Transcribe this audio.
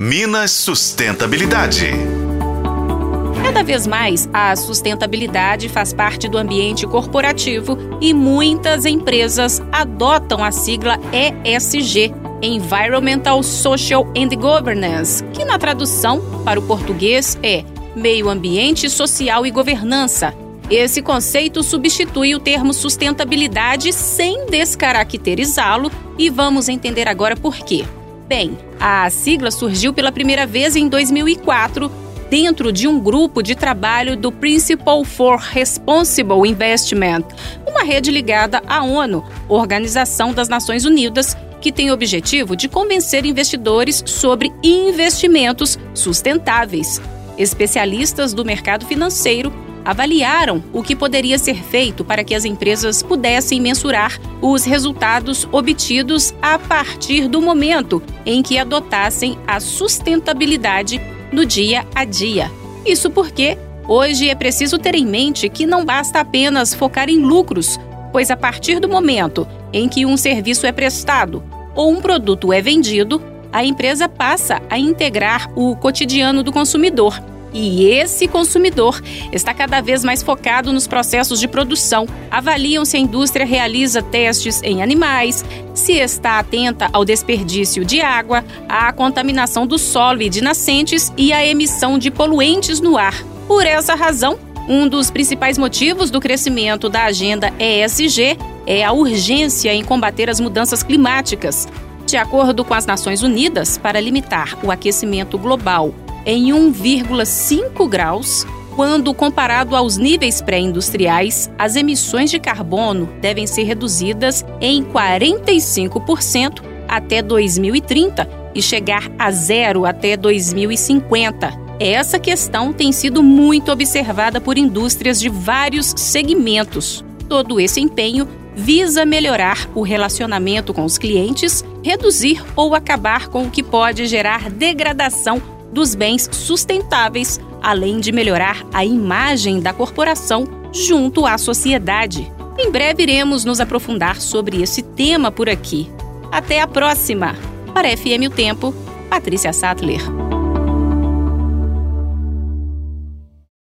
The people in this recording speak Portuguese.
Minas Sustentabilidade. Cada vez mais, a sustentabilidade faz parte do ambiente corporativo e muitas empresas adotam a sigla ESG Environmental, Social and Governance que na tradução para o português é Meio Ambiente, Social e Governança. Esse conceito substitui o termo sustentabilidade sem descaracterizá-lo e vamos entender agora por quê. Bem, a sigla surgiu pela primeira vez em 2004 dentro de um grupo de trabalho do Principle for Responsible Investment, uma rede ligada à ONU, Organização das Nações Unidas, que tem o objetivo de convencer investidores sobre investimentos sustentáveis. Especialistas do mercado financeiro avaliaram o que poderia ser feito para que as empresas pudessem mensurar os resultados obtidos a partir do momento em que adotassem a sustentabilidade no dia a dia. Isso porque hoje é preciso ter em mente que não basta apenas focar em lucros, pois a partir do momento em que um serviço é prestado ou um produto é vendido, a empresa passa a integrar o cotidiano do consumidor e esse consumidor está cada vez mais focado nos processos de produção. Avaliam se a indústria realiza testes em animais, se está atenta ao desperdício de água, à contaminação do solo e de nascentes e à emissão de poluentes no ar. Por essa razão, um dos principais motivos do crescimento da agenda ESG é a urgência em combater as mudanças climáticas. De acordo com as Nações Unidas, para limitar o aquecimento global em 1,5 graus. Quando comparado aos níveis pré-industriais, as emissões de carbono devem ser reduzidas em 45% até 2030 e chegar a zero até 2050. Essa questão tem sido muito observada por indústrias de vários segmentos. Todo esse empenho visa melhorar o relacionamento com os clientes, reduzir ou acabar com o que pode gerar degradação dos bens sustentáveis, além de melhorar a imagem da corporação junto à sociedade. Em breve iremos nos aprofundar sobre esse tema por aqui. Até a próxima! Para FM O Tempo, Patrícia Sattler.